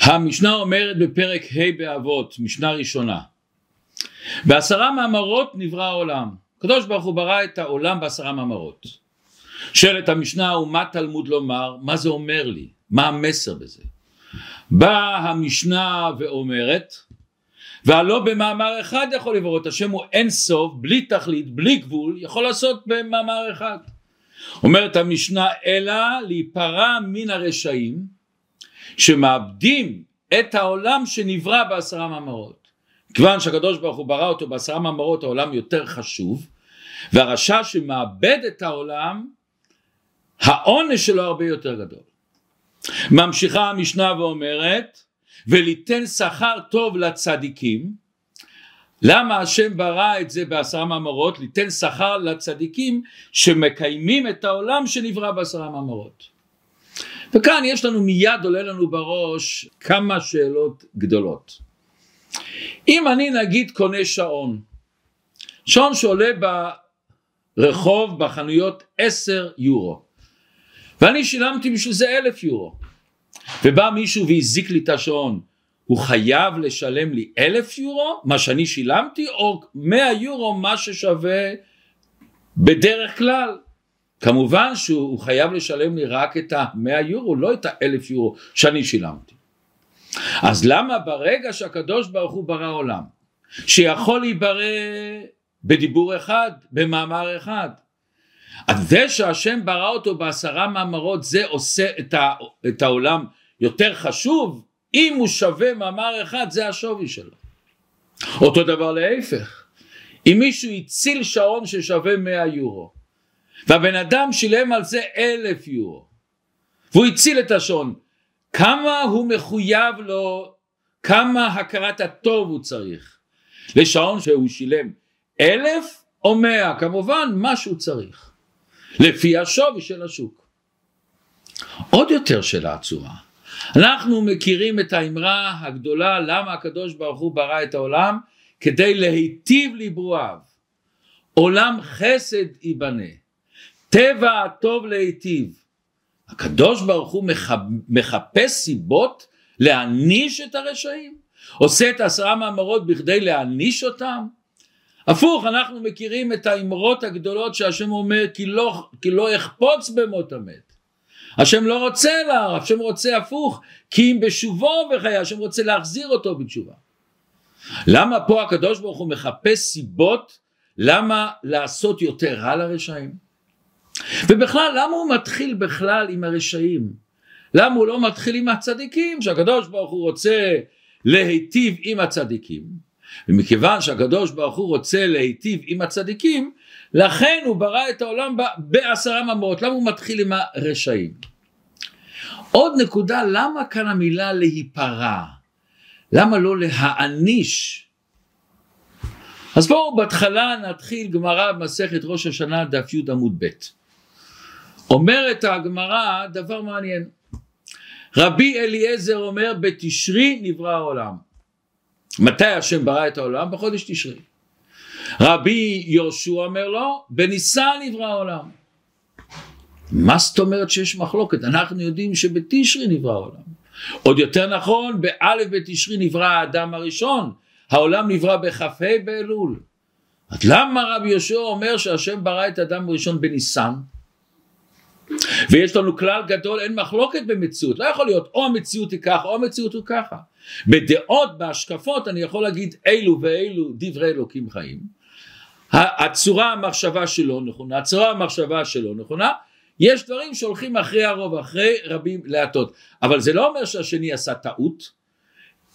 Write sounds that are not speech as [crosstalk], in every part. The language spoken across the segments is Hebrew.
המשנה אומרת בפרק ה' באבות, משנה ראשונה, בעשרה מאמרות נברא העולם. הקדוש ברוך הוא ברא את העולם בעשרה מאמרות. שואלת המשנה ומה תלמוד לומר, מה זה אומר לי, מה המסר בזה? באה המשנה ואומרת והלא במאמר אחד יכול לברוא את השם הוא אין סוף בלי תכלית בלי גבול יכול לעשות במאמר אחד אומרת המשנה אלא להיפרע מן הרשעים שמאבדים את העולם שנברא בעשרה מאמרות. כיוון שהקדוש ברוך הוא ברא אותו בעשרה מאמרות העולם יותר חשוב והרשע שמאבד את העולם העונש שלו הרבה יותר גדול. ממשיכה המשנה ואומרת וליתן שכר טוב לצדיקים. למה השם ברא את זה בעשרה מאמרות? ליתן שכר לצדיקים שמקיימים את העולם שנברא בעשרה מאמרות וכאן יש לנו מיד עולה לנו בראש כמה שאלות גדולות. אם אני נגיד קונה שעון שעון שעולה ברחוב בחנויות עשר יורו ואני שילמתי בשביל זה אלף יורו ובא מישהו והזיק לי את השעון הוא חייב לשלם לי אלף יורו מה שאני שילמתי או מאה יורו מה ששווה בדרך כלל כמובן שהוא חייב לשלם לי רק את המאה יורו לא את האלף יורו שאני שילמתי. אז למה ברגע שהקדוש ברוך הוא ברא עולם שיכול להיברא בדיבור אחד במאמר אחד זה שהשם ברא אותו בעשרה מאמרות זה עושה את, ה, את העולם יותר חשוב? אם הוא שווה מאמר אחד זה השווי שלו. אותו דבר להפך. אם מישהו הציל שעון ששווה 100 יורו והבן אדם שילם על זה אלף יורו. והוא הציל את השעון כמה הוא מחויב לו כמה הכרת הטוב הוא צריך. לשעון שהוא שילם אלף או מאה כמובן מה שהוא צריך. לפי השווי של השוק. עוד יותר שאלה עצומה אנחנו מכירים את האמרה הגדולה למה הקדוש ברוך הוא ברא את העולם? כדי להיטיב לברואיו עולם חסד ייבנה טבע הטוב להיטיב הקדוש ברוך הוא מחפש סיבות להעניש את הרשעים עושה את עשרה מאמרות בכדי להעניש אותם הפוך אנחנו מכירים את האמרות הגדולות שהשם אומר כי לא, כי לא אחפוץ במות המת השם לא רוצה לה, השם רוצה הפוך, כי אם בשובו בחיי, השם רוצה להחזיר אותו בתשובה. למה פה הקדוש ברוך הוא מחפש סיבות למה לעשות יותר רע לרשעים? ובכלל למה הוא מתחיל בכלל עם הרשעים? למה הוא לא מתחיל עם הצדיקים שהקדוש ברוך הוא רוצה להיטיב עם הצדיקים ומכיוון שהקדוש ברוך הוא רוצה להיטיב עם הצדיקים לכן הוא ברא את העולם בעשרה ממות, למה הוא מתחיל עם הרשעים? עוד נקודה, למה כאן המילה להיפרע? למה לא להעניש? אז בואו בהתחלה נתחיל גמרא במסכת ראש השנה דף י עמוד ב'. אומרת הגמרא דבר מעניין. רבי אליעזר אומר בתשרי נברא העולם. מתי השם ברא את העולם? בחודש תשרי. רבי יהושע אומר לו, בניסן נברא העולם. מה זאת אומרת שיש מחלוקת? אנחנו יודעים שבתשרי נברא העולם. עוד יותר נכון, באלף בתשרי נברא האדם הראשון, העולם נברא בכ"ה באלול. אז למה רבי יהושע אומר שהשם ברא את האדם הראשון בניסן? ויש לנו כלל גדול, אין מחלוקת במציאות, לא יכול להיות או המציאות היא ככה או המציאות היא ככה. בדעות, בהשקפות, אני יכול להגיד אילו ואילו דברי אלוקים חיים, הצורה המחשבה שלו נכונה, הצורה המחשבה שלו נכונה, יש דברים שהולכים אחרי הרוב, אחרי רבים להטות, אבל זה לא אומר שהשני עשה טעות,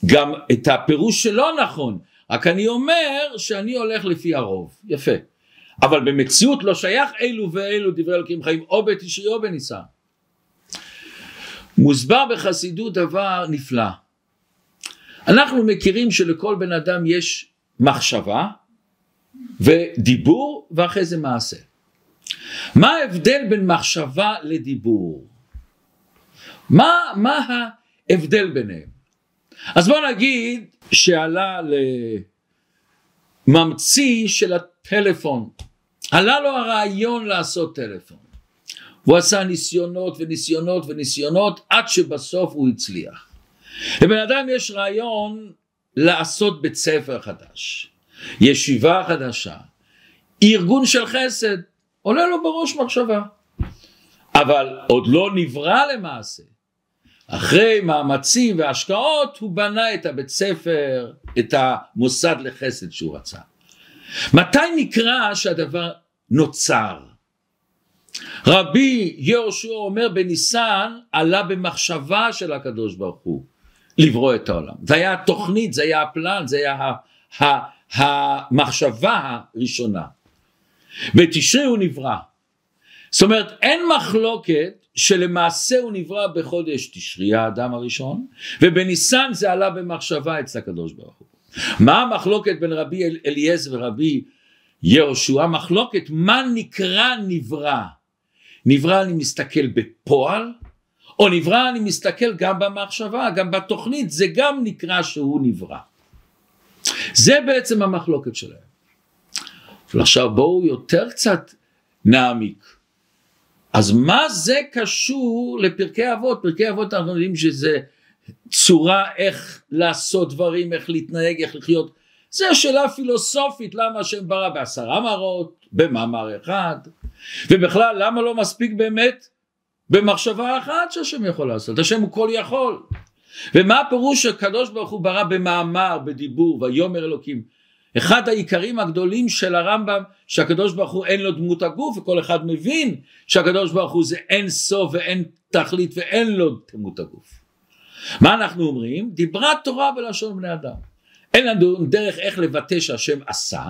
גם את הפירוש שלו נכון, רק אני אומר שאני הולך לפי הרוב, יפה, אבל במציאות לא שייך אלו ואלו דברי אלוקים חיים או בתשרי או בניסן. מוסבר בחסידות דבר נפלא, אנחנו מכירים שלכל בן אדם יש מחשבה ודיבור ואחרי זה מעשה. מה ההבדל בין מחשבה לדיבור? מה, מה ההבדל ביניהם? אז בוא נגיד שעלה לממציא של הטלפון, עלה לו הרעיון לעשות טלפון. הוא עשה ניסיונות וניסיונות וניסיונות עד שבסוף הוא הצליח. לבן אדם יש רעיון לעשות בית ספר חדש, ישיבה חדשה, ארגון של חסד, עולה לו בראש מחשבה. אבל עוד לא נברא למעשה. אחרי מאמצים והשקעות הוא בנה את הבית ספר, את המוסד לחסד שהוא רצה. מתי נקרא שהדבר נוצר? רבי יהושע אומר בניסן עלה במחשבה של הקדוש ברוך הוא לברוא את העולם. זה היה התוכנית, זה היה הפלן, זה היה המחשבה הראשונה. בתשרי הוא נברא. זאת אומרת אין מחלוקת שלמעשה הוא נברא בחודש תשרי האדם הראשון ובניסן זה עלה במחשבה אצל הקדוש ברוך הוא. מה המחלוקת בין רבי אליעזר ורבי יהושע? מחלוקת מה נקרא נברא? נברא אני מסתכל בפועל או נברא אני מסתכל גם במחשבה גם בתוכנית זה גם נקרא שהוא נברא. זה בעצם המחלוקת שלהם. ועכשיו בואו יותר קצת נעמיק. אז מה זה קשור לפרקי אבות? פרקי אבות אנחנו יודעים שזה צורה איך לעשות דברים, איך להתנהג, איך לחיות. זה שאלה פילוסופית למה השם ברא בעשרה מראות, במאמר אחד, ובכלל למה לא מספיק באמת במחשבה אחת שהשם יכול לעשות, השם הוא כל יכול. ומה הפירוש שהקדוש ברוך הוא ברא במאמר, בדיבור, ויאמר אלוקים אחד העיקרים הגדולים של הרמב"ם שהקדוש ברוך הוא אין לו דמות הגוף וכל אחד מבין שהקדוש ברוך הוא זה אין סוף ואין תכלית ואין לו דמות הגוף. מה אנחנו אומרים? דיברה תורה בלשון בני אדם. אין לנו דרך איך לבטא שהשם עשה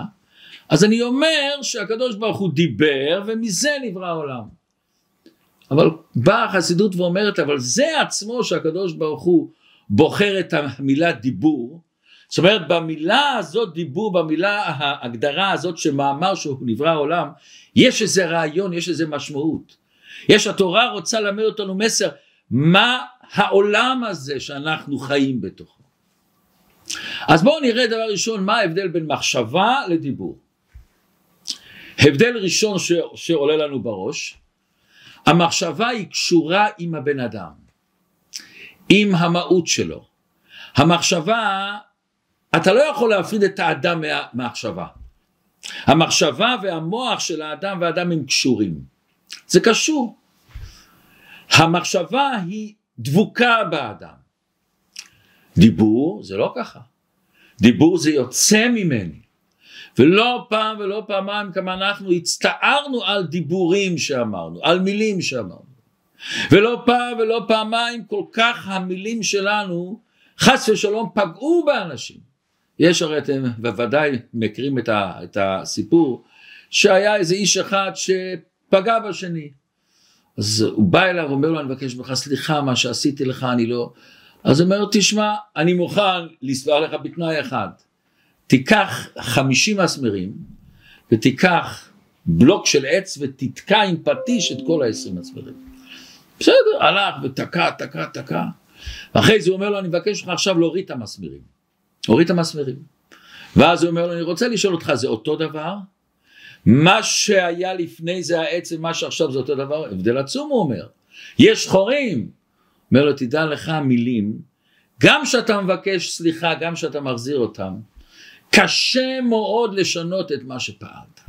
אז אני אומר שהקדוש ברוך הוא דיבר ומזה נברא העולם. אבל באה החסידות ואומרת אבל זה עצמו שהקדוש ברוך הוא בוחר את המילה דיבור זאת אומרת במילה הזאת דיבור, במילה ההגדרה הזאת שמאמר שהוא נברא העולם, יש איזה רעיון, יש איזה משמעות. יש התורה רוצה ללמד אותנו מסר, מה העולם הזה שאנחנו חיים בתוכו. אז בואו נראה דבר ראשון מה ההבדל בין מחשבה לדיבור. הבדל ראשון ש... שעולה לנו בראש, המחשבה היא קשורה עם הבן אדם, עם המהות שלו. המחשבה אתה לא יכול להפריד את האדם מה, מהמחשבה. המחשבה והמוח של האדם והאדם הם קשורים. זה קשור. המחשבה היא דבוקה באדם. דיבור זה לא ככה. דיבור זה יוצא ממני. ולא פעם ולא פעמיים כמה אנחנו הצטערנו על דיבורים שאמרנו, על מילים שאמרנו. ולא פעם ולא פעמיים כל כך המילים שלנו חס ושלום פגעו באנשים. יש הרי אתם בוודאי מכירים את, הסיפור שהיה איזה איש אחד שפגע בשני אז הוא בא אליו ואומר לו אני מבקש ממך סליחה מה שעשיתי לך אני לא אז הוא אומר תשמע אני מוכן לסלוח לך בתנאי אחד תיקח חמישים מסמרים ותיקח בלוק של עץ ותתקע עם פטיש את כל העשרים מסמרים בסדר הלך ותקע תקע תקע ואחרי זה הוא אומר לו אני מבקש ממך עכשיו להוריד את המסמרים הוריד את המסמרים. ואז הוא אומר לו, אני רוצה לשאול אותך, זה אותו דבר? מה שהיה לפני זה העצם, מה שעכשיו זה אותו דבר? הבדל עצום הוא אומר. יש חורים. אומר לו, תדע לך מילים, גם שאתה מבקש סליחה, גם שאתה מחזיר אותם, קשה מאוד לשנות את מה שפעלת.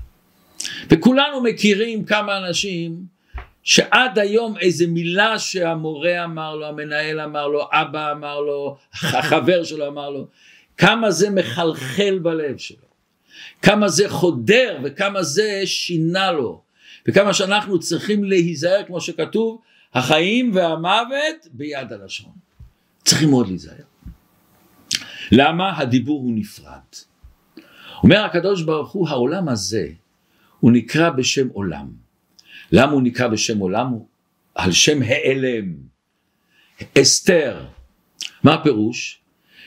וכולנו מכירים כמה אנשים שעד היום איזה מילה שהמורה אמר לו, המנהל אמר לו, אבא אמר לו, החבר שלו אמר לו, כמה זה מחלחל בלב שלו, כמה זה חודר וכמה זה שינה לו, וכמה שאנחנו צריכים להיזהר כמו שכתוב, החיים והמוות ביד הלשון. צריכים מאוד להיזהר. למה? הדיבור הוא נפרד. אומר הקדוש ברוך הוא, העולם הזה, הוא נקרא בשם עולם. למה הוא נקרא בשם עולם? על שם העלם. אסתר. מה הפירוש?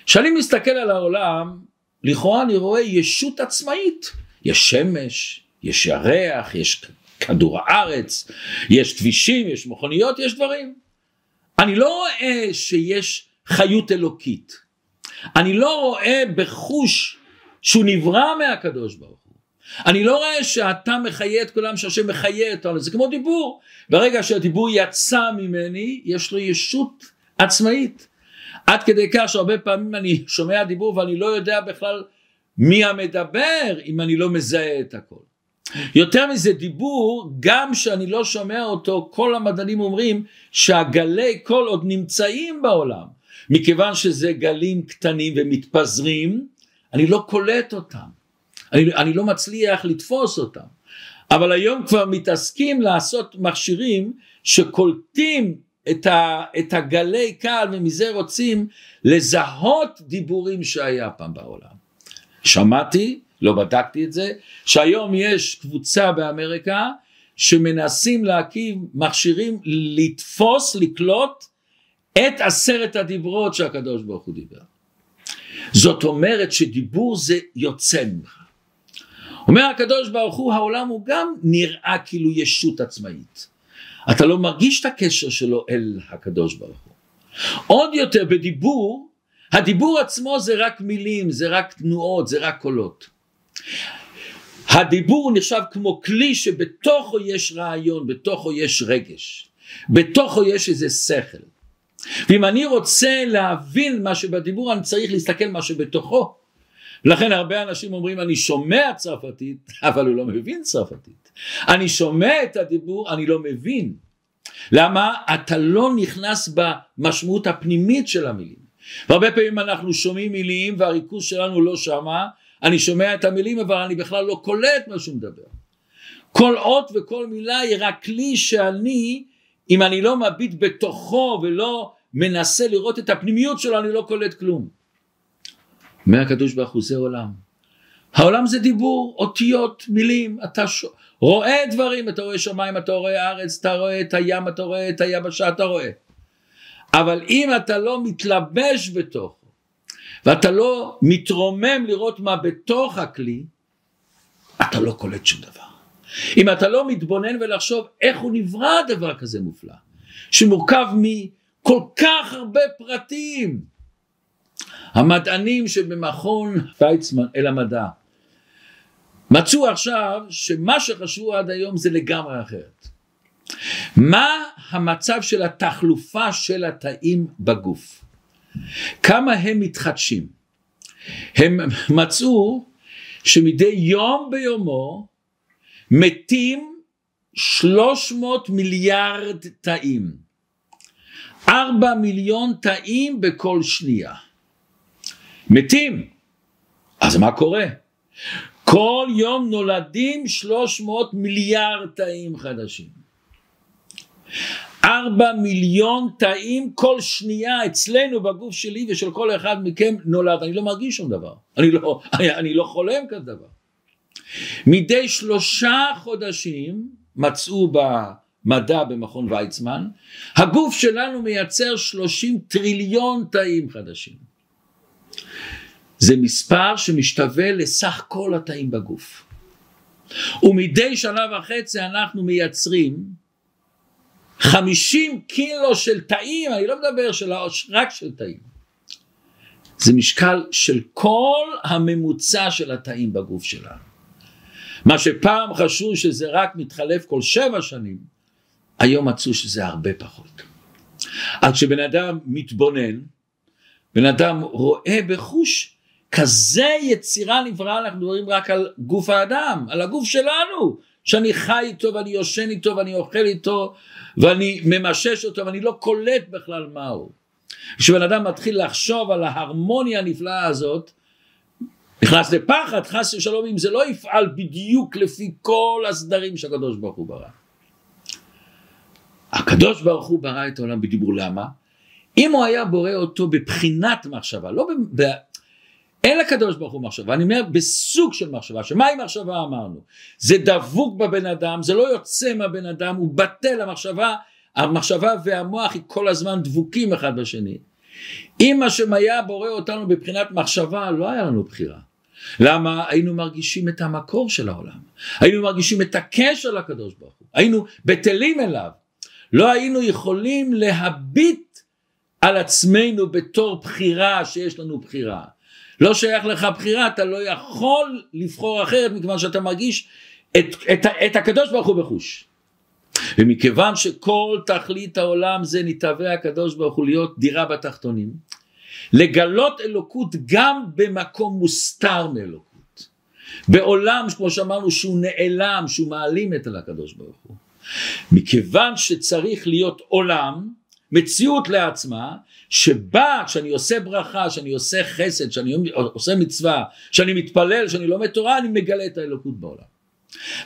כשאני מסתכל על העולם, לכאורה אני רואה ישות עצמאית. יש שמש, יש ירח, יש כדור הארץ, יש כבישים, יש מכוניות, יש דברים. אני לא רואה שיש חיות אלוקית. אני לא רואה בחוש שהוא נברא מהקדוש ברוך הוא. אני לא רואה שאתה מחיה את כולם, שהשם מחיה אותנו, זה כמו דיבור. ברגע שהדיבור יצא ממני, יש לו ישות עצמאית. עד כדי כך שהרבה פעמים אני שומע דיבור ואני לא יודע בכלל מי המדבר אם אני לא מזהה את הכל. יותר מזה דיבור גם שאני לא שומע אותו כל המדענים אומרים שהגלי קול עוד נמצאים בעולם. מכיוון שזה גלים קטנים ומתפזרים אני לא קולט אותם. אני, אני לא מצליח לתפוס אותם. אבל היום כבר מתעסקים לעשות מכשירים שקולטים את, ה, את הגלי קהל ומזה רוצים לזהות דיבורים שהיה פעם בעולם. שמעתי, לא בדקתי את זה, שהיום יש קבוצה באמריקה שמנסים להקים מכשירים לתפוס, לקלוט את עשרת הדיברות שהקדוש ברוך הוא דיבר. זאת אומרת שדיבור זה יוצא ממך. אומר הקדוש ברוך הוא העולם הוא גם נראה כאילו ישות עצמאית. אתה לא מרגיש את הקשר שלו אל הקדוש ברוך הוא. עוד יותר בדיבור, הדיבור עצמו זה רק מילים, זה רק תנועות, זה רק קולות. הדיבור נחשב כמו כלי שבתוכו יש רעיון, בתוכו יש רגש, בתוכו יש איזה שכל. ואם אני רוצה להבין מה שבדיבור אני צריך להסתכל מה שבתוכו. לכן הרבה אנשים אומרים אני שומע צרפתית [laughs] אבל הוא לא מבין צרפתית. אני שומע את הדיבור אני לא מבין. למה? אתה לא נכנס במשמעות הפנימית של המילים. והרבה פעמים אנחנו שומעים מילים והריכוז שלנו לא שמה, אני שומע את המילים אבל אני בכלל לא קולט מה שהוא מדבר. כל אות וכל מילה היא רק כלי שאני אם אני לא מביט בתוכו ולא מנסה לראות את הפנימיות שלו אני לא קולט כלום. אומר הקדוש ברוך הוא זה עולם. העולם זה דיבור, אותיות, מילים, אתה ש... רואה דברים, אתה רואה שמיים, אתה רואה ארץ, אתה רואה את הים, אתה רואה את היבשה, אתה רואה. אבל אם אתה לא מתלבש בתוכו, ואתה לא מתרומם לראות מה בתוך הכלי, אתה לא קולט שום דבר. אם אתה לא מתבונן ולחשוב איך הוא נברא דבר כזה מופלא, שמורכב מכל כך הרבה פרטים. המדענים שבמכון ויצמן אל המדע מצאו עכשיו שמה שחשבו עד היום זה לגמרי אחרת. מה המצב של התחלופה של התאים בגוף? כמה הם מתחדשים? הם מצאו שמדי יום ביומו מתים 300 מיליארד תאים. 4 מיליון תאים בכל שנייה. מתים. אז מה קורה? כל יום נולדים 300 מיליארד תאים חדשים. 4 מיליון תאים כל שנייה אצלנו בגוף שלי ושל כל אחד מכם נולד. אני לא מרגיש שום דבר. אני לא, אני, [laughs] אני לא חולם כזה דבר. מדי שלושה חודשים מצאו במדע במכון ויצמן, הגוף שלנו מייצר שלושים טריליון תאים חדשים. זה מספר שמשתווה לסך כל התאים בגוף. ומדי שנה וחצי אנחנו מייצרים חמישים קילו של תאים, אני לא מדבר של, רק של תאים. זה משקל של כל הממוצע של התאים בגוף שלנו. מה שפעם חשבו שזה רק מתחלף כל שבע שנים, היום מצאו שזה הרבה פחות. אז כשבן אדם מתבונן, בן אדם רואה בחוש כזה יצירה נבראה, אנחנו מדברים רק על גוף האדם, על הגוף שלנו, שאני חי איתו ואני יושן איתו ואני אוכל איתו ואני ממשש אותו ואני לא קולט בכלל מהו. כשבן אדם מתחיל לחשוב על ההרמוניה הנפלאה הזאת, נכנס לפחד חס ושלום אם זה לא יפעל בדיוק לפי כל הסדרים שהקדוש ברוך הוא ברא. הקדוש ברוך הוא ברא את העולם בדיבור למה? אם הוא היה בורא אותו בבחינת מחשבה, לא. אין לקדוש ברוך הוא מחשבה, אני אומר בסוג של מחשבה, שמהי מחשבה אמרנו? זה דבוק בבן אדם, זה לא יוצא מהבן אדם, הוא בטל המחשבה, המחשבה והמוח היא כל הזמן דבוקים אחד בשני. אם השם היה בורא אותנו בבחינת מחשבה, לא היה לנו בחירה. למה? היינו מרגישים את המקור של העולם, היינו מרגישים את הקשר לקדוש ברוך הוא, היינו בטלים אליו, לא היינו יכולים להביט על עצמנו בתור בחירה שיש לנו בחירה. לא שייך לך בחירה, אתה לא יכול לבחור אחרת מכיוון שאתה מרגיש את, את, את הקדוש ברוך הוא בחוש. ומכיוון שכל תכלית העולם זה נתהווה הקדוש ברוך הוא להיות דירה בתחתונים, לגלות אלוקות גם במקום מוסתר מאלוקות. בעולם כמו שאמרנו שהוא נעלם, שהוא מעלים את הקדוש ברוך הוא. מכיוון שצריך להיות עולם, מציאות לעצמה, שבה כשאני עושה ברכה, כשאני עושה חסד, כשאני עושה מצווה, כשאני מתפלל, כשאני לומד תורה, אני מגלה את האלוקות בעולם.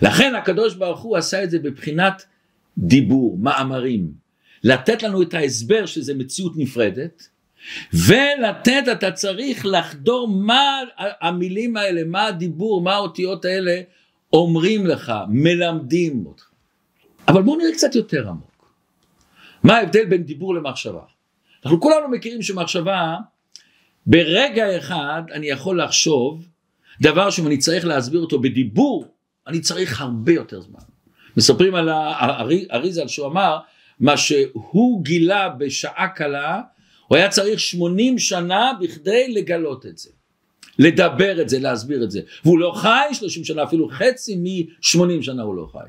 לכן הקדוש ברוך הוא עשה את זה בבחינת דיבור, מאמרים, לתת לנו את ההסבר שזה מציאות נפרדת, ולתת אתה צריך לחדור מה המילים האלה, מה הדיבור, מה האותיות האלה אומרים לך, מלמדים אותך. אבל בואו נראה קצת יותר עמוק. מה ההבדל בין דיבור למחשבה? אנחנו כולנו מכירים שמחשבה, ברגע אחד אני יכול לחשוב דבר שאם אני צריך להסביר אותו בדיבור, אני צריך הרבה יותר זמן. מספרים על אריזל שהוא אמר, מה שהוא גילה בשעה קלה, הוא היה צריך 80 שנה בכדי לגלות את זה. לדבר את זה, להסביר את זה. והוא לא חי 30 שנה, אפילו חצי מ-80 שנה הוא לא חי.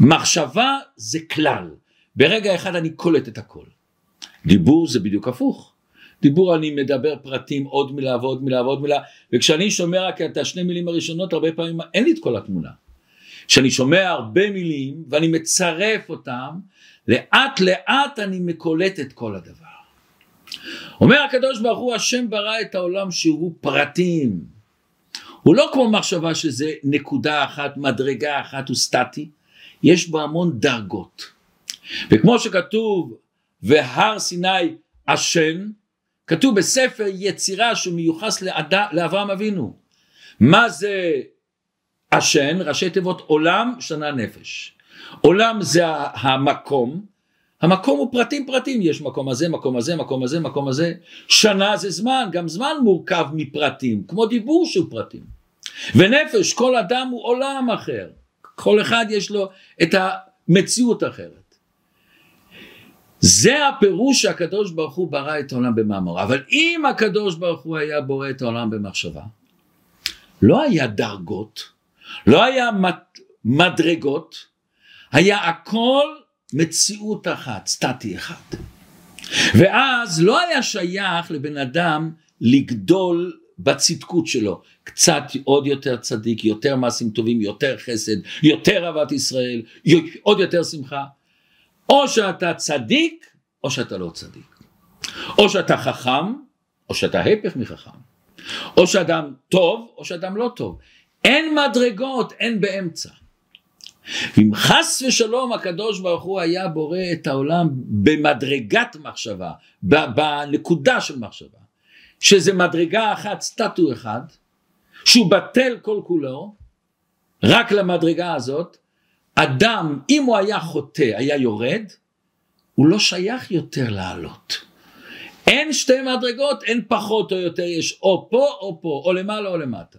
מחשבה זה כלל. ברגע אחד אני קולט את הכל. דיבור זה בדיוק הפוך. דיבור אני מדבר פרטים עוד מילה ועוד מילה ועוד מילה וכשאני שומע רק את השני מילים הראשונות הרבה פעמים אין לי את כל התמונה. כשאני שומע הרבה מילים ואני מצרף אותם לאט לאט אני מקולט את כל הדבר. אומר הקדוש ברוך הוא השם ברא את העולם שהוא פרטים. הוא לא כמו מחשבה שזה נקודה אחת, מדרגה אחת, הוא סטטי, יש בו המון דרגות. וכמו שכתוב והר סיני עשן, כתוב בספר יצירה שמיוחס לאד... לאברהם אבינו. מה זה עשן? ראשי תיבות עולם, שנה נפש. עולם זה המקום, המקום הוא פרטים פרטים, יש מקום הזה, מקום הזה, מקום הזה, מקום הזה. שנה זה זמן, גם זמן מורכב מפרטים, כמו דיבור שהוא פרטים. ונפש, כל אדם הוא עולם אחר. כל אחד יש לו את המציאות אחרת. זה הפירוש שהקדוש ברוך הוא ברא את העולם במאמר. אבל אם הקדוש ברוך הוא היה בורא את העולם במחשבה, לא היה דרגות, לא היה מדרגות, היה הכל מציאות אחת, סטטי אחד. ואז לא היה שייך לבן אדם לגדול בצדקות שלו, קצת עוד יותר צדיק, יותר מעשים טובים, יותר חסד, יותר אהבת ישראל, עוד יותר שמחה. או שאתה צדיק, או שאתה לא צדיק. או שאתה חכם, או שאתה הפך מחכם. או שאדם טוב, או שאדם לא טוב. אין מדרגות, אין באמצע. אם חס ושלום הקדוש ברוך הוא היה בורא את העולם במדרגת מחשבה, בנקודה של מחשבה, שזה מדרגה אחת, סטטו אחד, שהוא בטל כל כולו, רק למדרגה הזאת, אדם, אם הוא היה חוטא, היה יורד, הוא לא שייך יותר לעלות. אין שתי מדרגות, אין פחות או יותר, יש או פה או פה, או למעלה או למטה.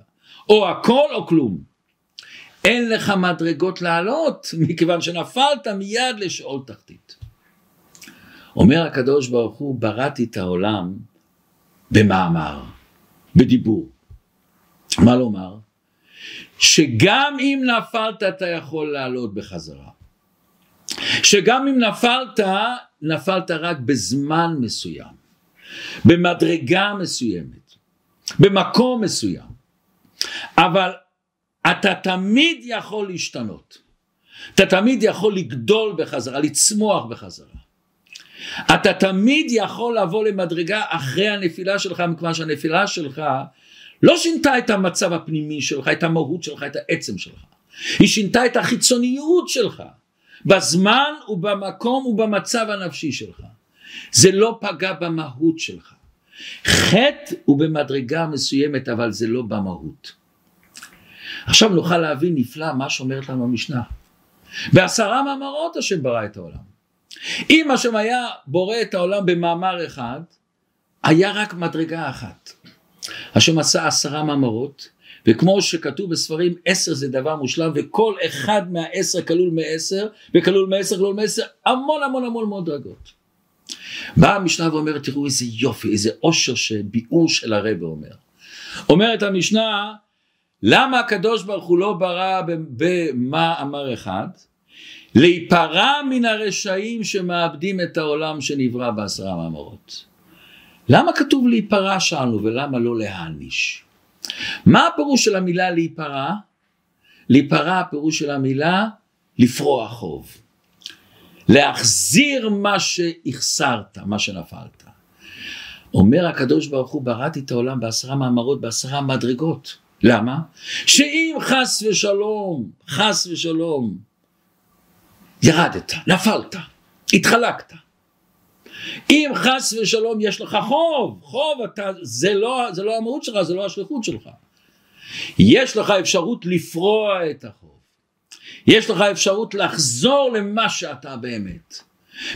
או הכל או כלום. אין לך מדרגות לעלות, [laughs] מכיוון שנפלת מיד לשאול תחתית. אומר הקדוש ברוך הוא, בראתי את העולם במאמר, בדיבור. מה לומר? שגם אם נפלת אתה יכול לעלות בחזרה. שגם אם נפלת, נפלת רק בזמן מסוים, במדרגה מסוימת, במקום מסוים. אבל אתה תמיד יכול להשתנות. אתה תמיד יכול לגדול בחזרה, לצמוח בחזרה. אתה תמיד יכול לבוא למדרגה אחרי הנפילה שלך, מכיוון שהנפילה שלך לא שינתה את המצב הפנימי שלך, את המהות שלך, את העצם שלך. היא שינתה את החיצוניות שלך, בזמן ובמקום ובמצב הנפשי שלך. זה לא פגע במהות שלך. חטא הוא במדרגה מסוימת, אבל זה לא במהות. עכשיו נוכל להבין נפלא מה שאומרת לנו המשנה. בעשרה מאמרות השם ברא את העולם. אם השם היה בורא את העולם במאמר אחד, היה רק מדרגה אחת. השם עשה עשרה מאמרות, וכמו שכתוב בספרים עשר זה דבר מושלם וכל אחד מהעשר כלול מעשר וכלול מעשר כלול מעשר המון המון המון המון דרגות. באה המשנה ואומרת תראו איזה יופי איזה עושר שביאור של הרב אומר. אומרת המשנה למה הקדוש ברוך הוא לא ברא במה אמר אחד? להיפרע מן הרשעים שמאבדים את העולם שנברא בעשרה מאמרות. למה כתוב להיפרע שאלנו ולמה לא להעניש? מה הפירוש של המילה להיפרע? להיפרע הפירוש של המילה לפרוע חוב. להחזיר מה שהחסרת, מה שנפלת. אומר הקדוש ברוך הוא בראתי את העולם בעשרה מאמרות, בעשרה מדרגות. למה? שאם חס ושלום, חס ושלום, ירדת, נפלת, התחלקת. אם חס ושלום יש לך חוב, חוב אתה, זה לא, זה לא המהות שלך, זה לא השליחות שלך. יש לך אפשרות לפרוע את החוב. יש לך אפשרות לחזור למה שאתה באמת.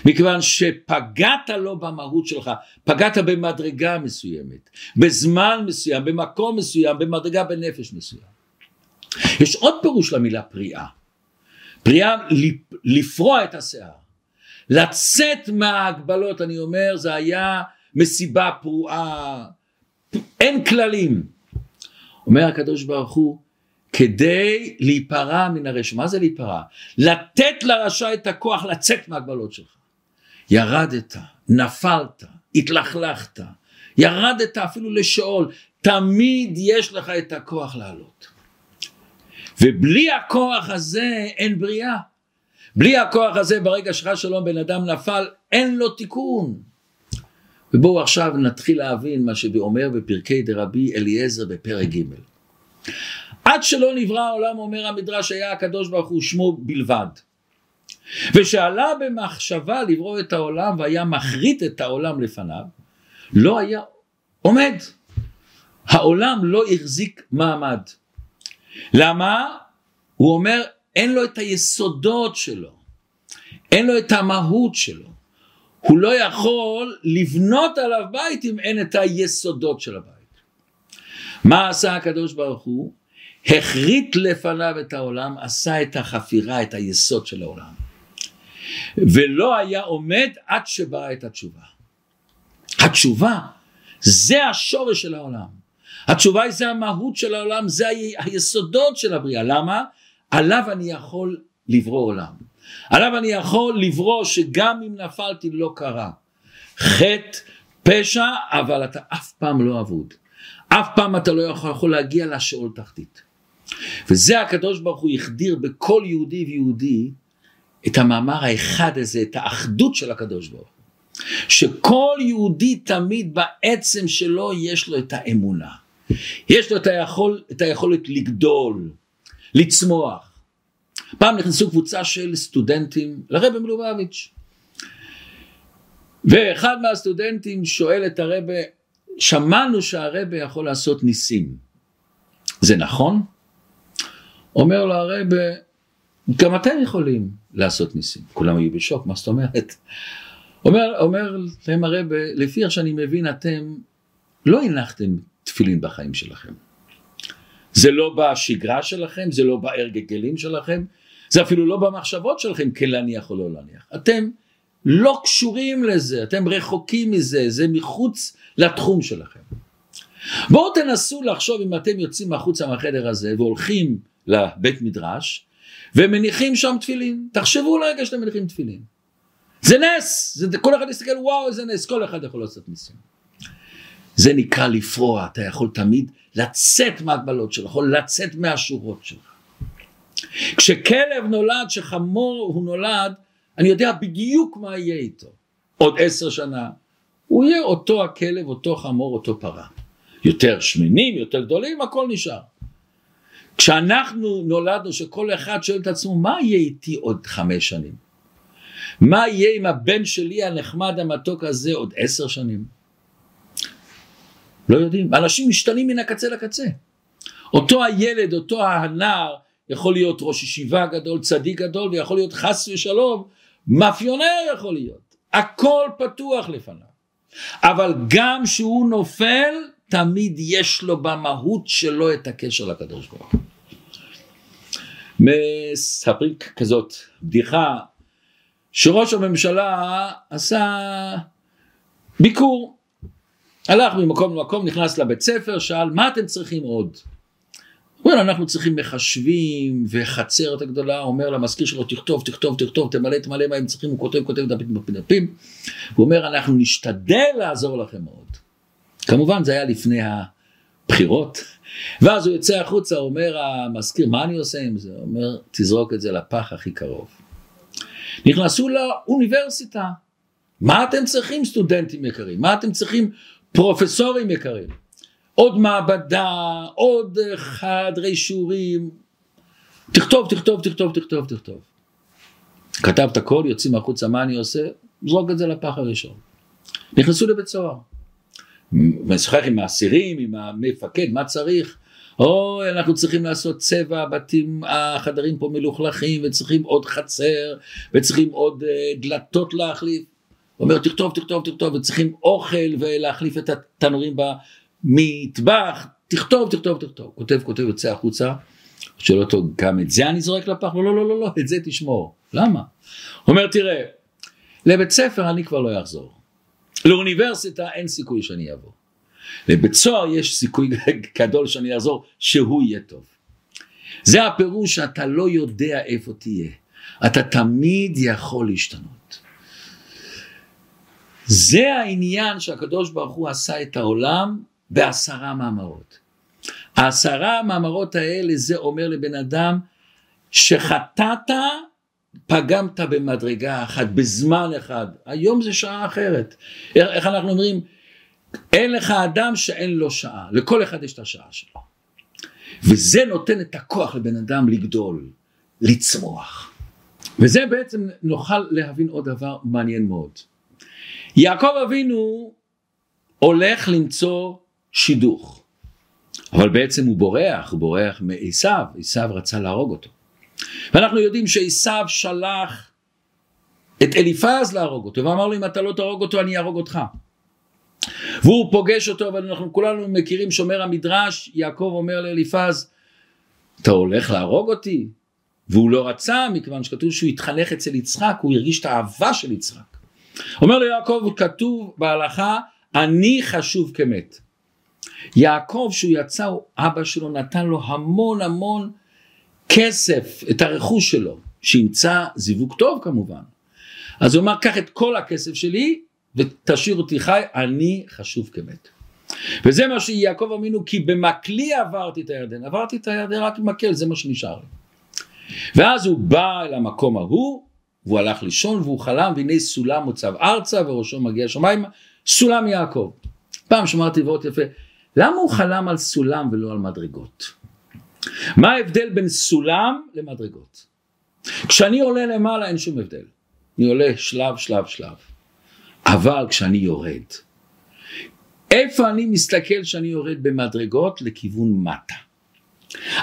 מכיוון שפגעת לו במהות שלך, פגעת במדרגה מסוימת, בזמן מסוים, במקום מסוים, במדרגה בנפש מסוים. יש עוד פירוש למילה פריאה. פריאה לפרוע את השיער. לצאת מההגבלות, אני אומר, זה היה מסיבה פרועה, אין כללים. אומר הקדוש ברוך הוא, כדי להיפרע מן הרשע. מה זה להיפרע? לתת לרשע את הכוח לצאת מהגבלות שלך. ירדת, נפלת, התלכלכת, ירדת אפילו לשאול, תמיד יש לך את הכוח לעלות. ובלי הכוח הזה אין בריאה. בלי הכוח הזה ברגע שחס שלום בן אדם נפל אין לו תיקון. ובואו עכשיו נתחיל להבין מה שאומר בפרקי דרבי אליעזר בפרק ג'. עד שלא נברא העולם אומר המדרש היה הקדוש ברוך הוא שמו בלבד. ושעלה במחשבה לברוא את העולם והיה מחריט את העולם לפניו, לא היה עומד. העולם לא החזיק מעמד. למה? הוא אומר אין לו את היסודות שלו, אין לו את המהות שלו. הוא לא יכול לבנות עליו בית אם אין את היסודות של הבית. מה עשה הקדוש ברוך הוא? החריט לפניו את העולם, עשה את החפירה, את היסוד של העולם. ולא היה עומד עד שברא את התשובה. התשובה זה השורש של העולם. התשובה היא זה המהות של העולם, זה היסודות של הבריאה. למה? עליו אני יכול לברוא עולם. עליו אני יכול לברוא שגם אם נפלתי לא קרה. חטא, פשע, אבל אתה אף פעם לא אבוד. אף פעם אתה לא יכול להגיע לשאול תחתית. וזה הקדוש ברוך הוא החדיר בכל יהודי ויהודי את המאמר האחד הזה, את האחדות של הקדוש ברוך הוא. שכל יהודי תמיד בעצם שלו יש לו את האמונה. יש לו את, היכול, את היכולת לגדול, לצמוח. פעם נכנסו קבוצה של סטודנטים לרבי מלובביץ'. ואחד מהסטודנטים שואל את הרבה, שמענו שהרבה יכול לעשות ניסים. זה נכון? אומר לו הרבה, גם אתם יכולים לעשות ניסים. כולם היו בשוק, מה זאת אומרת? אומר, אומר להם הרבה, לפי איך שאני מבין, אתם לא הנחתם תפילין בחיים שלכם. זה לא בשגרה שלכם, זה לא בהרגלים שלכם, זה אפילו לא במחשבות שלכם כן להניח או לא להניח. אתם לא קשורים לזה, אתם רחוקים מזה, זה מחוץ לתחום שלכם. בואו תנסו לחשוב אם אתם יוצאים החוצה מהחדר הזה והולכים לבית מדרש ומניחים שם תפילין, תחשבו לרגע שאתם מניחים תפילין. זה נס, זה, כל אחד יסתכל וואו איזה נס, כל אחד יכול לעשות ניסים. זה נקרא לפרוע, אתה יכול תמיד לצאת מהגבלות שלך, יכול לצאת מהשורות שלך. כשכלב נולד, שחמור הוא נולד, אני יודע בדיוק מה יהיה איתו. עוד עשר שנה, הוא יהיה אותו הכלב, אותו חמור, אותו פרה. יותר שמנים, יותר גדולים, הכל נשאר. כשאנחנו נולדנו, שכל אחד שואל את עצמו, מה יהיה איתי עוד חמש שנים? מה יהיה עם הבן שלי הנחמד המתוק הזה עוד עשר שנים? לא יודעים, אנשים משתנים מן הקצה לקצה. אותו הילד, אותו הנער, יכול להיות ראש ישיבה גדול, צדיק גדול, ויכול להיות חס ושלום, מאפיונר יכול להיות. הכל פתוח לפניו. אבל גם שהוא נופל, תמיד יש לו במהות שלו את הקשר לקדוש ברוך הוא. מספרים כזאת בדיחה שראש הממשלה עשה ביקור הלך ממקום למקום נכנס לבית ספר שאל מה אתם צריכים עוד אומר אנחנו צריכים מחשבים וחצרת הגדולה, אומר למזכיר שלו תכתוב, תכתוב, תכתוב, תמלא, תמלא מה הם צריכים, הוא כותב, כותב דפים, דפים, הוא אומר אנחנו נשתדל לעזור לכם מאוד. כמובן זה היה לפני הבחירות, ואז הוא יוצא החוצה, אומר המזכיר, מה אני עושה עם זה? הוא אומר, תזרוק את זה לפח הכי קרוב. נכנסו לאוניברסיטה, מה אתם צריכים סטודנטים יקרים? מה אתם צריכים פרופסורים יקרים? עוד מעבדה, עוד חדרי שיעורים, תכתוב, תכתוב, תכתוב, תכתוב, תכתוב. כתב את הכל, יוצאים החוצה, מה אני עושה? זרוק את זה לפח הראשון. נכנסו לבית סוהר. משוחח עם האסירים, עם המפקד, מה צריך? אוי, אנחנו צריכים לעשות צבע, הבתים, החדרים פה מלוכלכים, וצריכים עוד חצר, וצריכים עוד uh, דלתות להחליף. אומר, תכתוב, תכתוב, תכתוב, וצריכים אוכל ולהחליף את התנורים במטבח, תכתוב, תכתוב, תכתוב. כותב, כותב, יוצא החוצה, שואל אותו, גם את זה אני זורק לפח? לא, לא, לא, לא, לא, את זה תשמור. למה? הוא אומר, תראה, לבית ספר אני כבר לא אחזור. לאוניברסיטה אין סיכוי שאני אבוא. לבית סוהר יש סיכוי [laughs] גדול שאני אחזור, שהוא יהיה טוב. זה הפירוש שאתה לא יודע איפה תהיה. אתה תמיד יכול להשתנות. זה העניין שהקדוש ברוך הוא עשה את העולם בעשרה מאמרות. העשרה המאמרות האלה זה אומר לבן אדם שחטאת פגמת במדרגה אחת, בזמן אחד, היום זה שעה אחרת. איך אנחנו אומרים? אין לך אדם שאין לו שעה, לכל אחד יש את השעה שלו. וזה נותן את הכוח לבן אדם לגדול, לצמוח. וזה בעצם נוכל להבין עוד דבר מעניין מאוד. יעקב אבינו הולך למצוא שידוך, אבל בעצם הוא בורח, הוא בורח מעשיו, עשיו רצה להרוג אותו. ואנחנו יודעים שעשיו שלח את אליפז להרוג אותו, ואמר לו אם אתה לא תהרוג אותו אני אהרוג אותך. והוא פוגש אותו, ואנחנו כולנו מכירים שומר המדרש, יעקב אומר לאליפז, אתה הולך להרוג אותי? והוא לא רצה, מכיוון שכתוב שהוא התחנך אצל יצחק, הוא הרגיש את האהבה של יצחק. אומר ליעקב, כתוב בהלכה, אני חשוב כמת. יעקב שהוא יצא, אבא שלו נתן לו המון המון כסף, את הרכוש שלו, שימצא זיווג טוב כמובן. אז הוא אמר, קח את כל הכסף שלי ותשאיר אותי חי, אני חשוב כמת. וזה מה שיעקב אמינו, כי במקלי עברתי את הירדן, עברתי את הירדן רק עם מקל, זה מה שנשאר לי. ואז הוא בא אל המקום ההוא, והוא הלך לישון והוא חלם, והנה סולם מוצב ארצה וראשו מגיע שמיימה, סולם יעקב. פעם שמעתי ועוד יפה, למה הוא חלם על סולם ולא על מדרגות? מה ההבדל בין סולם למדרגות? כשאני עולה למעלה אין שום הבדל. אני עולה שלב שלב שלב. אבל כשאני יורד, איפה אני מסתכל כשאני יורד במדרגות? לכיוון מטה.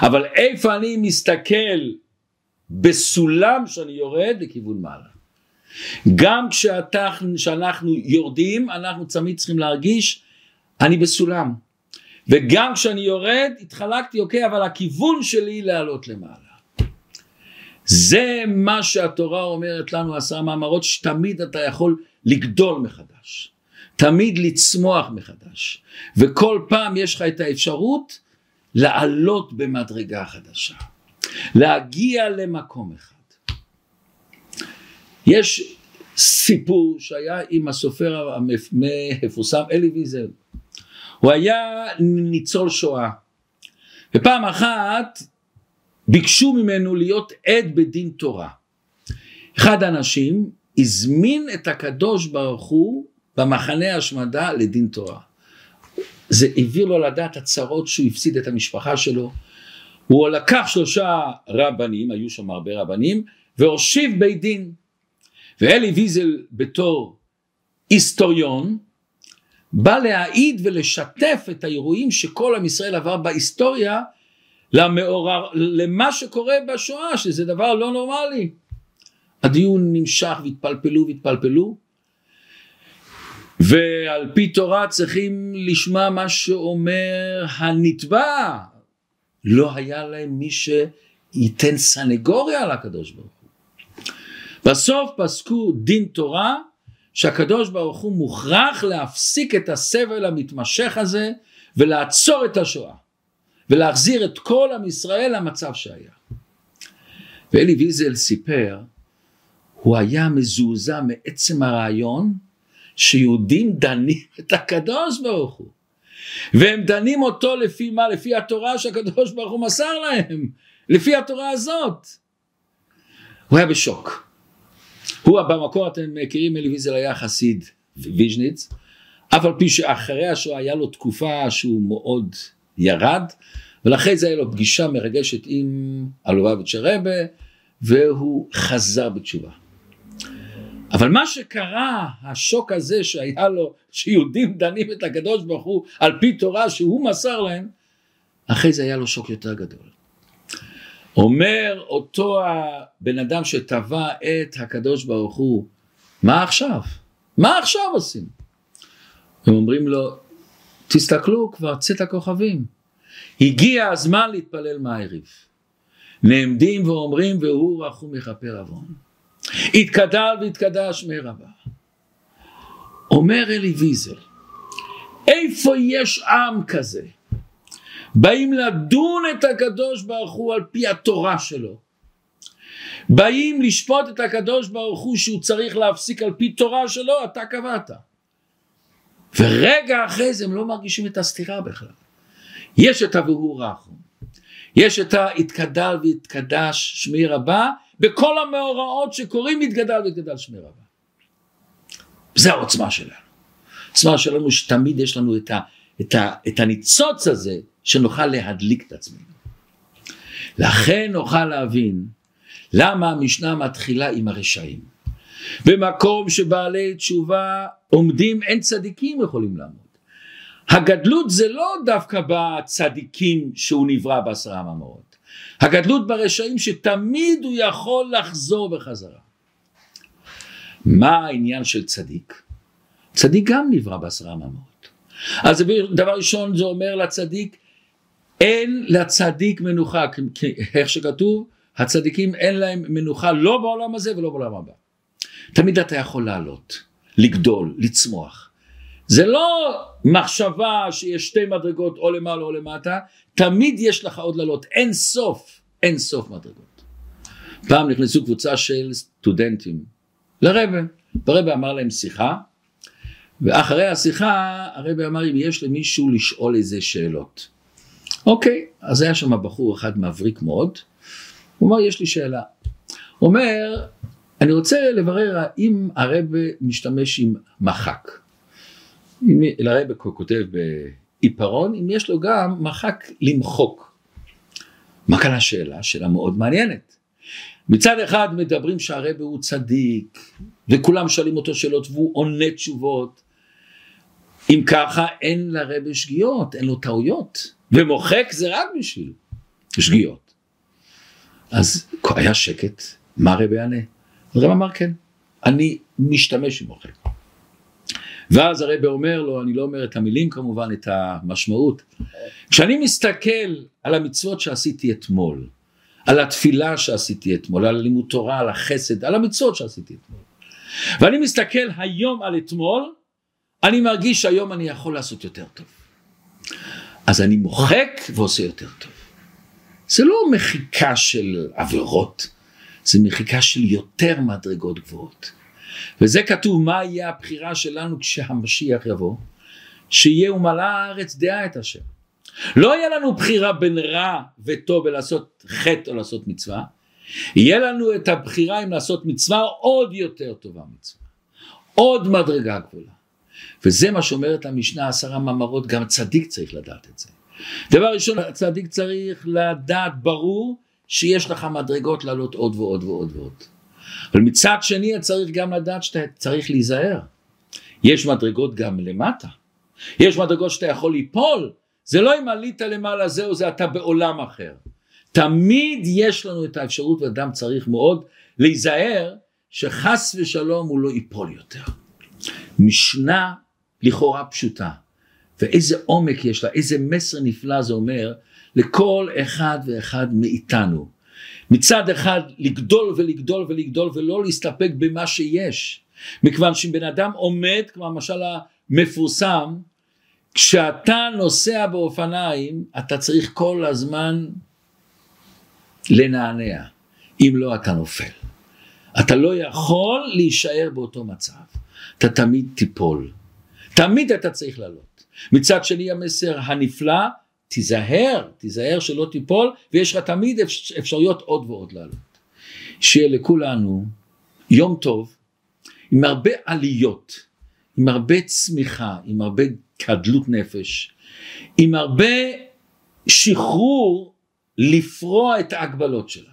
אבל איפה אני מסתכל בסולם שאני יורד? לכיוון מעלה. גם כשאנחנו יורדים, אנחנו תמיד צריכים להרגיש, אני בסולם. וגם כשאני יורד, התחלקתי, אוקיי, אבל הכיוון שלי לעלות למעלה. זה מה שהתורה אומרת לנו, עשרה מאמרות, שתמיד אתה יכול לגדול מחדש. תמיד לצמוח מחדש. וכל פעם יש לך את האפשרות לעלות במדרגה חדשה. להגיע למקום אחד. יש סיפור שהיה עם הסופר המפורסם אלי ויזל. הוא היה ניצול שואה. ופעם אחת ביקשו ממנו להיות עד בדין תורה. אחד האנשים הזמין את הקדוש ברוך הוא במחנה השמדה לדין תורה. זה הביא לו לדעת הצרות שהוא הפסיד את המשפחה שלו. הוא לקח שלושה רבנים, היו שם הרבה רבנים, והושיב בית דין. ואלי ויזל בתור היסטוריון, בא להעיד ולשתף את האירועים שכל עם ישראל עבר בהיסטוריה למעורר, למה שקורה בשואה, שזה דבר לא נורמלי. הדיון נמשך והתפלפלו והתפלפלו, ועל פי תורה צריכים לשמוע מה שאומר הנתבע. לא היה להם מי שייתן סנגוריה על הקדוש ברוך הוא. בסוף פסקו דין תורה שהקדוש ברוך הוא מוכרח להפסיק את הסבל המתמשך הזה ולעצור את השואה. ולהחזיר את כל עם ישראל למצב שהיה. ואלי ויזל סיפר, הוא היה מזועזע מעצם הרעיון שיהודים דנים את הקדוש ברוך הוא. והם דנים אותו לפי מה? לפי התורה שהקדוש ברוך הוא מסר להם, לפי התורה הזאת. הוא היה בשוק. הוא במקור אתם מכירים אלי ויזל היה חסיד ויז'ניץ, אף על פי שאחרי השואה היה לו תקופה שהוא מאוד ירד, ולאחרי זה היה לו פגישה מרגשת עם הלובביץ' הרבה, והוא חזר בתשובה. אבל מה שקרה, השוק הזה שהיה לו, שיהודים דנים את הקדוש ברוך הוא על פי תורה שהוא מסר להם, אחרי זה היה לו שוק יותר גדול. אומר אותו הבן אדם שטבע את הקדוש ברוך הוא, מה עכשיו? מה עכשיו עושים? הם אומרים לו, תסתכלו כבר צאת הכוכבים, הגיע הזמן להתפלל מהערב. נעמדים ואומרים והוא רחום יכפר עוון. התקדל והתקדש מרבה. אומר אלי ויזל, איפה יש עם כזה? באים לדון את הקדוש ברוך הוא על פי התורה שלו. באים לשפוט את הקדוש ברוך הוא שהוא צריך להפסיק על פי תורה שלו, אתה קבעת. ורגע אחרי זה הם לא מרגישים את הסתירה בכלל. יש את הבירור רחום, יש את ההתקדל והתקדש שמי רבה, בכל המאורעות שקוראים התגדל והתגדל שמי רבה. זה העוצמה שלנו. העוצמה שלנו שתמיד יש לנו את, ה, את, ה, את הניצוץ הזה שנוכל להדליק את עצמנו. לכן נוכל להבין למה המשנה מתחילה עם הרשעים. במקום שבעלי תשובה עומדים אין צדיקים יכולים לעמוד. הגדלות זה לא דווקא בצדיקים שהוא נברא בעשרה מאמרות. הגדלות ברשעים שתמיד הוא יכול לחזור בחזרה. מה העניין של צדיק? צדיק גם נברא בעשרה מאמרות. אז דבר ראשון זה אומר לצדיק אין לצדיק מנוחה, איך שכתוב, הצדיקים אין להם מנוחה לא בעולם הזה ולא בעולם הבא. תמיד אתה יכול לעלות, לגדול, לצמוח. זה לא מחשבה שיש שתי מדרגות או למעלה או למטה, תמיד יש לך עוד לעלות, אין סוף, אין סוף מדרגות. פעם נכנסו קבוצה של סטודנטים לרבה, והרבה אמר להם שיחה, ואחרי השיחה הרבי אמר אם יש למישהו לשאול איזה שאלות. אוקיי, אז היה שם בחור אחד מבריק מאוד, הוא אמר יש לי שאלה. הוא אומר אני רוצה לברר האם הרבה משתמש עם מחק. אם הרבה כותב בעיפרון, אם יש לו גם מחק למחוק. מה כאן השאלה? שאלה מאוד מעניינת. מצד אחד מדברים שהרבה הוא צדיק, וכולם שואלים אותו שאלות והוא עונה תשובות. אם ככה אין לרבה שגיאות, אין לו טעויות, ומוחק זה רק בשביל שגיאות. אז היה שקט, מה הרבה יענה? הרב אמר כן, אני משתמש עם אוכל. ואז הרב אומר לו, אני לא אומר את המילים כמובן, את המשמעות. כשאני מסתכל על המצוות שעשיתי אתמול, על התפילה שעשיתי אתמול, על לימוד תורה, על החסד, על המצוות שעשיתי אתמול, ואני מסתכל היום על אתמול, אני מרגיש שהיום אני יכול לעשות יותר טוב. אז אני מוחק ועושה יותר טוב. זה לא מחיקה של עבירות, זה מחיקה של יותר מדרגות גבוהות. וזה כתוב מה יהיה הבחירה שלנו כשהמשיח יבוא, שיהיה ומלא הארץ דעה את השם. לא יהיה לנו בחירה בין רע וטוב ולעשות חטא או לעשות מצווה, יהיה לנו את הבחירה אם לעשות מצווה עוד יותר טובה מצווה, עוד מדרגה גבוהה. וזה מה שאומרת המשנה עשרה מאמרות, גם צדיק צריך לדעת את זה. דבר ראשון, הצדיק צריך לדעת ברור שיש לך מדרגות לעלות עוד ועוד ועוד ועוד. אבל מצד שני צריך גם לדעת שאתה צריך להיזהר. יש מדרגות גם למטה. יש מדרגות שאתה יכול ליפול. זה לא אם עלית למעלה זהו זה אתה בעולם אחר. תמיד יש לנו את האפשרות ואדם צריך מאוד להיזהר שחס ושלום הוא לא ייפול יותר. משנה לכאורה פשוטה ואיזה עומק יש לה, איזה מסר נפלא זה אומר לכל אחד ואחד מאיתנו. מצד אחד לגדול ולגדול ולגדול ולא להסתפק במה שיש. מכיוון שאם בן אדם עומד, כמו המשל המפורסם, כשאתה נוסע באופניים אתה צריך כל הזמן לנענע, אם לא אתה נופל. אתה לא יכול להישאר באותו מצב, אתה תמיד תיפול, תמיד אתה צריך לעלות. מצד שני המסר הנפלא, תיזהר, תיזהר שלא תיפול, ויש לך תמיד אפשרויות עוד ועוד לעלות. שיהיה לכולנו יום טוב, עם הרבה עליות, עם הרבה צמיחה, עם הרבה גדלות נפש, עם הרבה שחרור לפרוע את ההגבלות שלה.